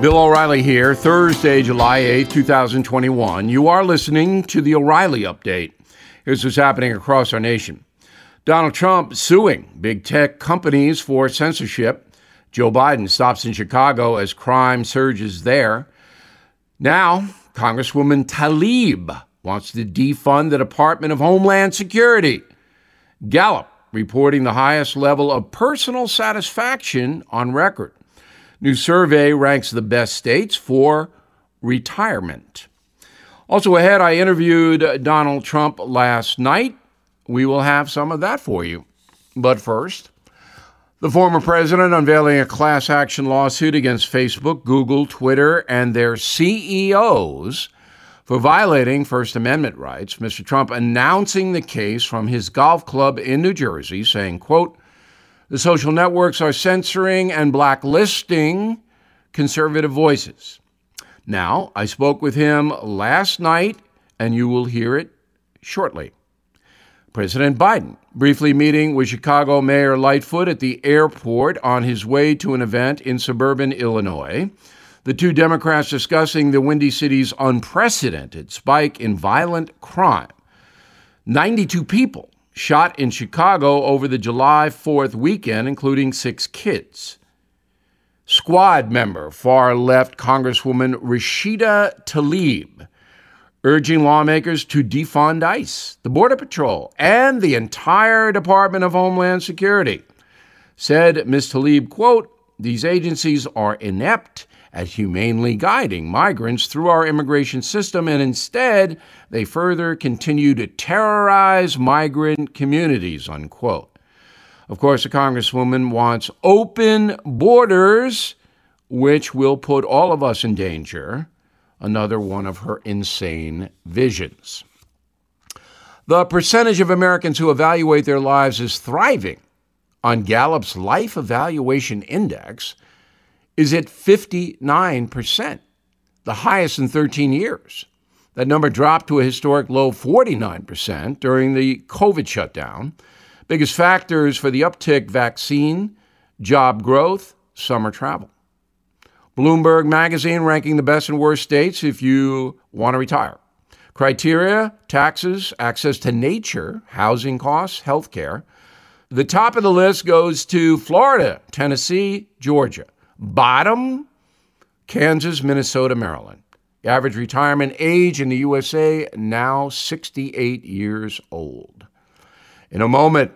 Bill O'Reilly here, Thursday, July 8, 2021. You are listening to the O'Reilly Update. Here's what's happening across our nation Donald Trump suing big tech companies for censorship. Joe Biden stops in Chicago as crime surges there. Now, Congresswoman Tlaib wants to defund the Department of Homeland Security. Gallup reporting the highest level of personal satisfaction on record. New survey ranks the best states for retirement. Also ahead, I interviewed Donald Trump last night. We will have some of that for you. But first, the former president unveiling a class action lawsuit against Facebook, Google, Twitter, and their CEOs for violating First Amendment rights. Mr. Trump announcing the case from his golf club in New Jersey, saying, quote, the social networks are censoring and blacklisting conservative voices. Now, I spoke with him last night, and you will hear it shortly. President Biden briefly meeting with Chicago Mayor Lightfoot at the airport on his way to an event in suburban Illinois. The two Democrats discussing the Windy City's unprecedented spike in violent crime. 92 people shot in Chicago over the July 4th weekend, including six kids. Squad member, far left Congresswoman Rashida Tlaib urging lawmakers to defund ICE, the Border Patrol, and the entire Department of Homeland Security. Said Ms. Tlaib, quote, these agencies are inept at humanely guiding migrants through our immigration system, and instead they further continue to terrorize migrant communities, unquote. Of course, the Congresswoman wants open borders, which will put all of us in danger. Another one of her insane visions. The percentage of Americans who evaluate their lives as thriving on Gallup's Life Evaluation Index is at 59%, the highest in 13 years. That number dropped to a historic low 49% during the COVID shutdown. Biggest factors for the uptick vaccine, job growth, summer travel. Bloomberg Magazine ranking the best and worst states if you want to retire. Criteria, taxes, access to nature, housing costs, health care. The top of the list goes to Florida, Tennessee, Georgia. Bottom, Kansas, Minnesota, Maryland. average retirement age in the USA now 68 years old. In a moment,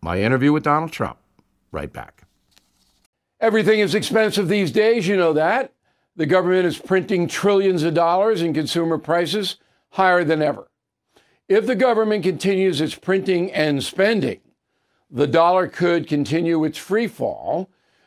my interview with Donald Trump. Right back. Everything is expensive these days, you know that. The government is printing trillions of dollars and consumer prices higher than ever. If the government continues its printing and spending, the dollar could continue its free fall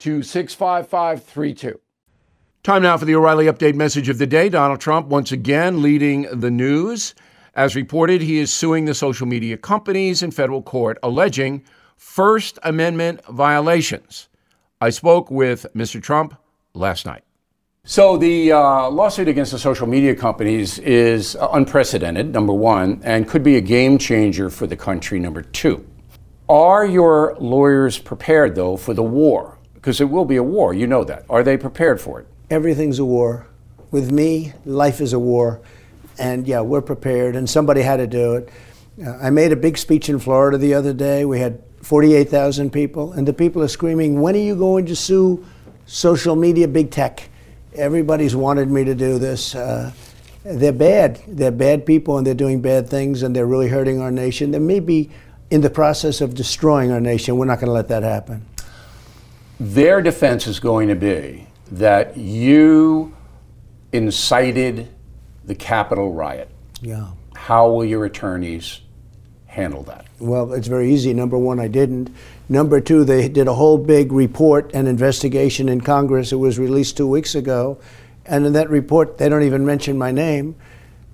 to 65532. Time now for the O'Reilly Update message of the day. Donald Trump once again leading the news. As reported, he is suing the social media companies in federal court, alleging First Amendment violations. I spoke with Mr. Trump last night. So, the uh, lawsuit against the social media companies is unprecedented, number one, and could be a game changer for the country, number two. Are your lawyers prepared, though, for the war? Because it will be a war, you know that. Are they prepared for it? Everything's a war. With me, life is a war. And yeah, we're prepared, and somebody had to do it. Uh, I made a big speech in Florida the other day. We had 48,000 people, and the people are screaming, When are you going to sue social media big tech? Everybody's wanted me to do this. Uh, they're bad. They're bad people and they're doing bad things and they're really hurting our nation. They may be in the process of destroying our nation. We're not going to let that happen. Their defense is going to be that you incited the Capitol riot. Yeah. How will your attorneys handle that? Well, it's very easy. Number one, I didn't. Number two, they did a whole big report and investigation in Congress. It was released two weeks ago. And in that report, they don't even mention my name.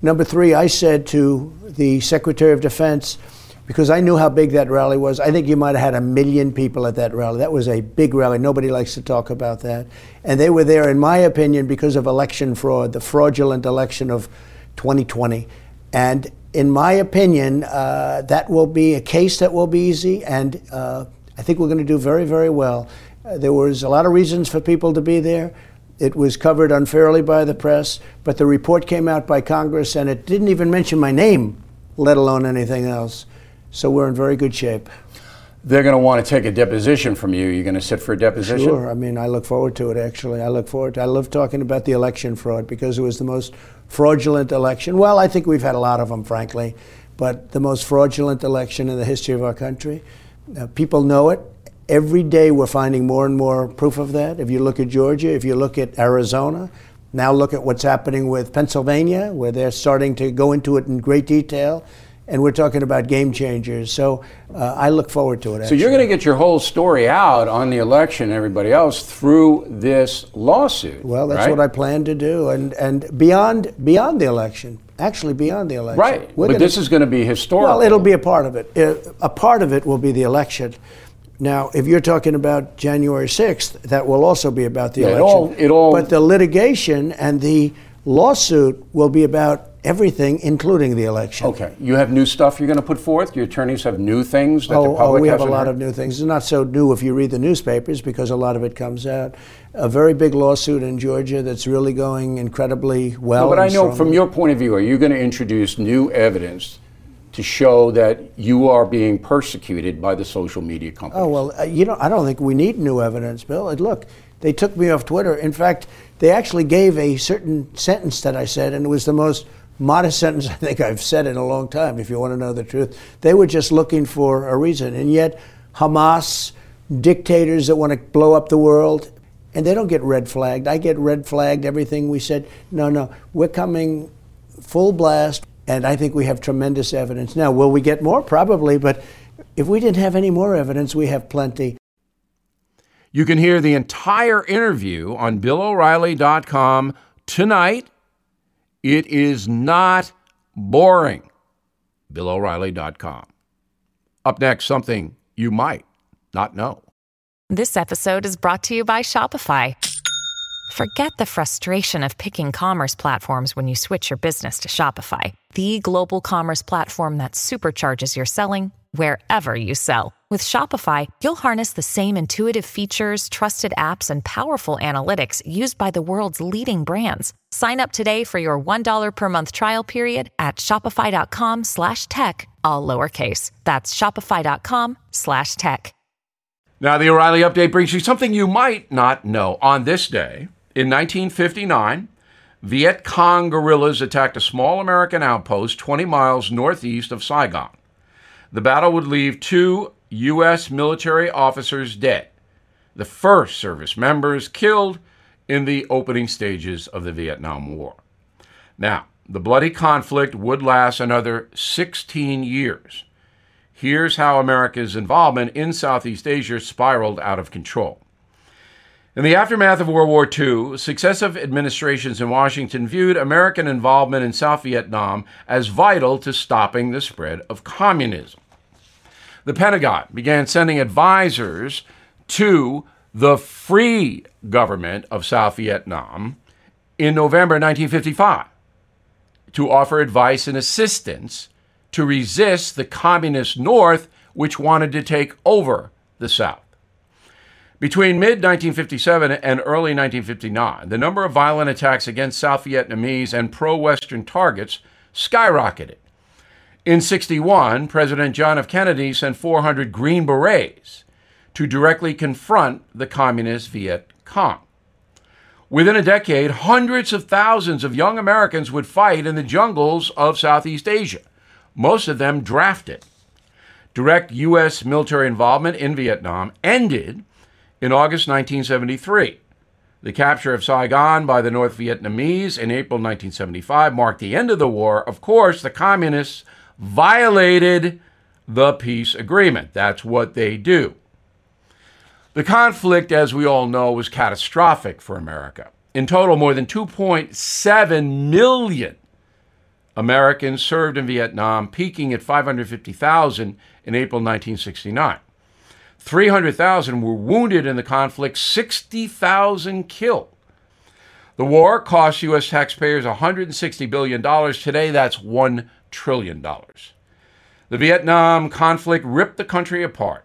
Number three, I said to the Secretary of Defense, because I knew how big that rally was. I think you might have had a million people at that rally. That was a big rally. Nobody likes to talk about that. And they were there, in my opinion, because of election fraud, the fraudulent election of 2020. And in my opinion, uh, that will be a case that will be easy, and uh, I think we're going to do very, very well. Uh, there was a lot of reasons for people to be there. It was covered unfairly by the press, but the report came out by Congress, and it didn't even mention my name, let alone anything else. So we're in very good shape. They're going to want to take a deposition from you. You're going to sit for a deposition? Sure. I mean, I look forward to it, actually. I look forward to I love talking about the election fraud because it was the most fraudulent election. Well, I think we've had a lot of them, frankly, but the most fraudulent election in the history of our country. Uh, people know it. Every day we're finding more and more proof of that. If you look at Georgia, if you look at Arizona, now look at what's happening with Pennsylvania, where they're starting to go into it in great detail and we're talking about game changers. So uh, I look forward to it. Actually. So you're going to get your whole story out on the election and everybody else through this lawsuit. Well, that's right? what I plan to do, and and beyond beyond the election, actually beyond the election. Right. We're but gonna, this is going to be historical. Well, it'll be a part of it. Uh, a part of it will be the election. Now, if you're talking about January 6th, that will also be about the yeah, election. It all, it all, but the litigation and the lawsuit will be about everything, including the election. Okay. You have new stuff you're going to put forth? Your attorneys have new things that oh, the public Oh, we have a heard? lot of new things. It's not so new if you read the newspapers because a lot of it comes out. A very big lawsuit in Georgia that's really going incredibly well. No, but I know strongly. from your point of view, are you going to introduce new evidence to show that you are being persecuted by the social media companies? Oh, well, uh, you know, I don't think we need new evidence, Bill. Look, they took me off Twitter. In fact, they actually gave a certain sentence that I said, and it was the most modest sentence I think I've said in a long time, if you want to know the truth. They were just looking for a reason. And yet, Hamas, dictators that want to blow up the world, and they don't get red flagged. I get red flagged everything we said. No, no, we're coming full blast, and I think we have tremendous evidence. Now, will we get more? Probably, but if we didn't have any more evidence, we have plenty. You can hear the entire interview on BillO'Reilly.com tonight it is not boring. BillO'Reilly.com. Up next, something you might not know. This episode is brought to you by Shopify. Forget the frustration of picking commerce platforms when you switch your business to Shopify, the global commerce platform that supercharges your selling wherever you sell. With Shopify, you'll harness the same intuitive features, trusted apps, and powerful analytics used by the world's leading brands. Sign up today for your $1 per month trial period at shopify.com slash tech, all lowercase. That's shopify.com slash tech. Now, the O'Reilly Update brings you something you might not know. On this day, in 1959, Viet Cong guerrillas attacked a small American outpost 20 miles northeast of Saigon. The battle would leave two U.S. military officers dead, the first service members killed in the opening stages of the Vietnam War. Now, the bloody conflict would last another 16 years. Here's how America's involvement in Southeast Asia spiraled out of control. In the aftermath of World War II, successive administrations in Washington viewed American involvement in South Vietnam as vital to stopping the spread of communism the Pentagon began sending advisors to the free government of South Vietnam in November 1955 to offer advice and assistance to resist the communist North, which wanted to take over the South. Between mid 1957 and early 1959, the number of violent attacks against South Vietnamese and pro Western targets skyrocketed. In 61, President John F. Kennedy sent 400 Green Berets to directly confront the communist Viet Cong. Within a decade, hundreds of thousands of young Americans would fight in the jungles of Southeast Asia, most of them drafted. Direct U.S. military involvement in Vietnam ended in August 1973. The capture of Saigon by the North Vietnamese in April 1975 marked the end of the war. Of course, the communists violated the peace agreement. That's what they do. The conflict, as we all know, was catastrophic for America. In total, more than 2.7 million Americans served in Vietnam, peaking at 550,000 in April 1969. 300,000 were wounded in the conflict, 60,000 killed. The war cost U.S. taxpayers $160 billion. Today, that's $1 trillion. The Vietnam conflict ripped the country apart.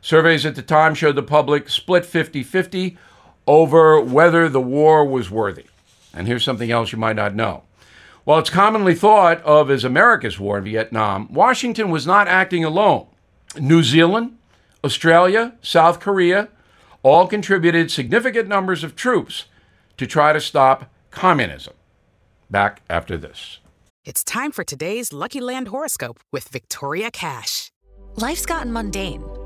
Surveys at the time showed the public split 50 50 over whether the war was worthy. And here's something else you might not know. While it's commonly thought of as America's war in Vietnam, Washington was not acting alone. New Zealand, Australia, South Korea all contributed significant numbers of troops to try to stop communism. Back after this. It's time for today's Lucky Land horoscope with Victoria Cash. Life's gotten mundane,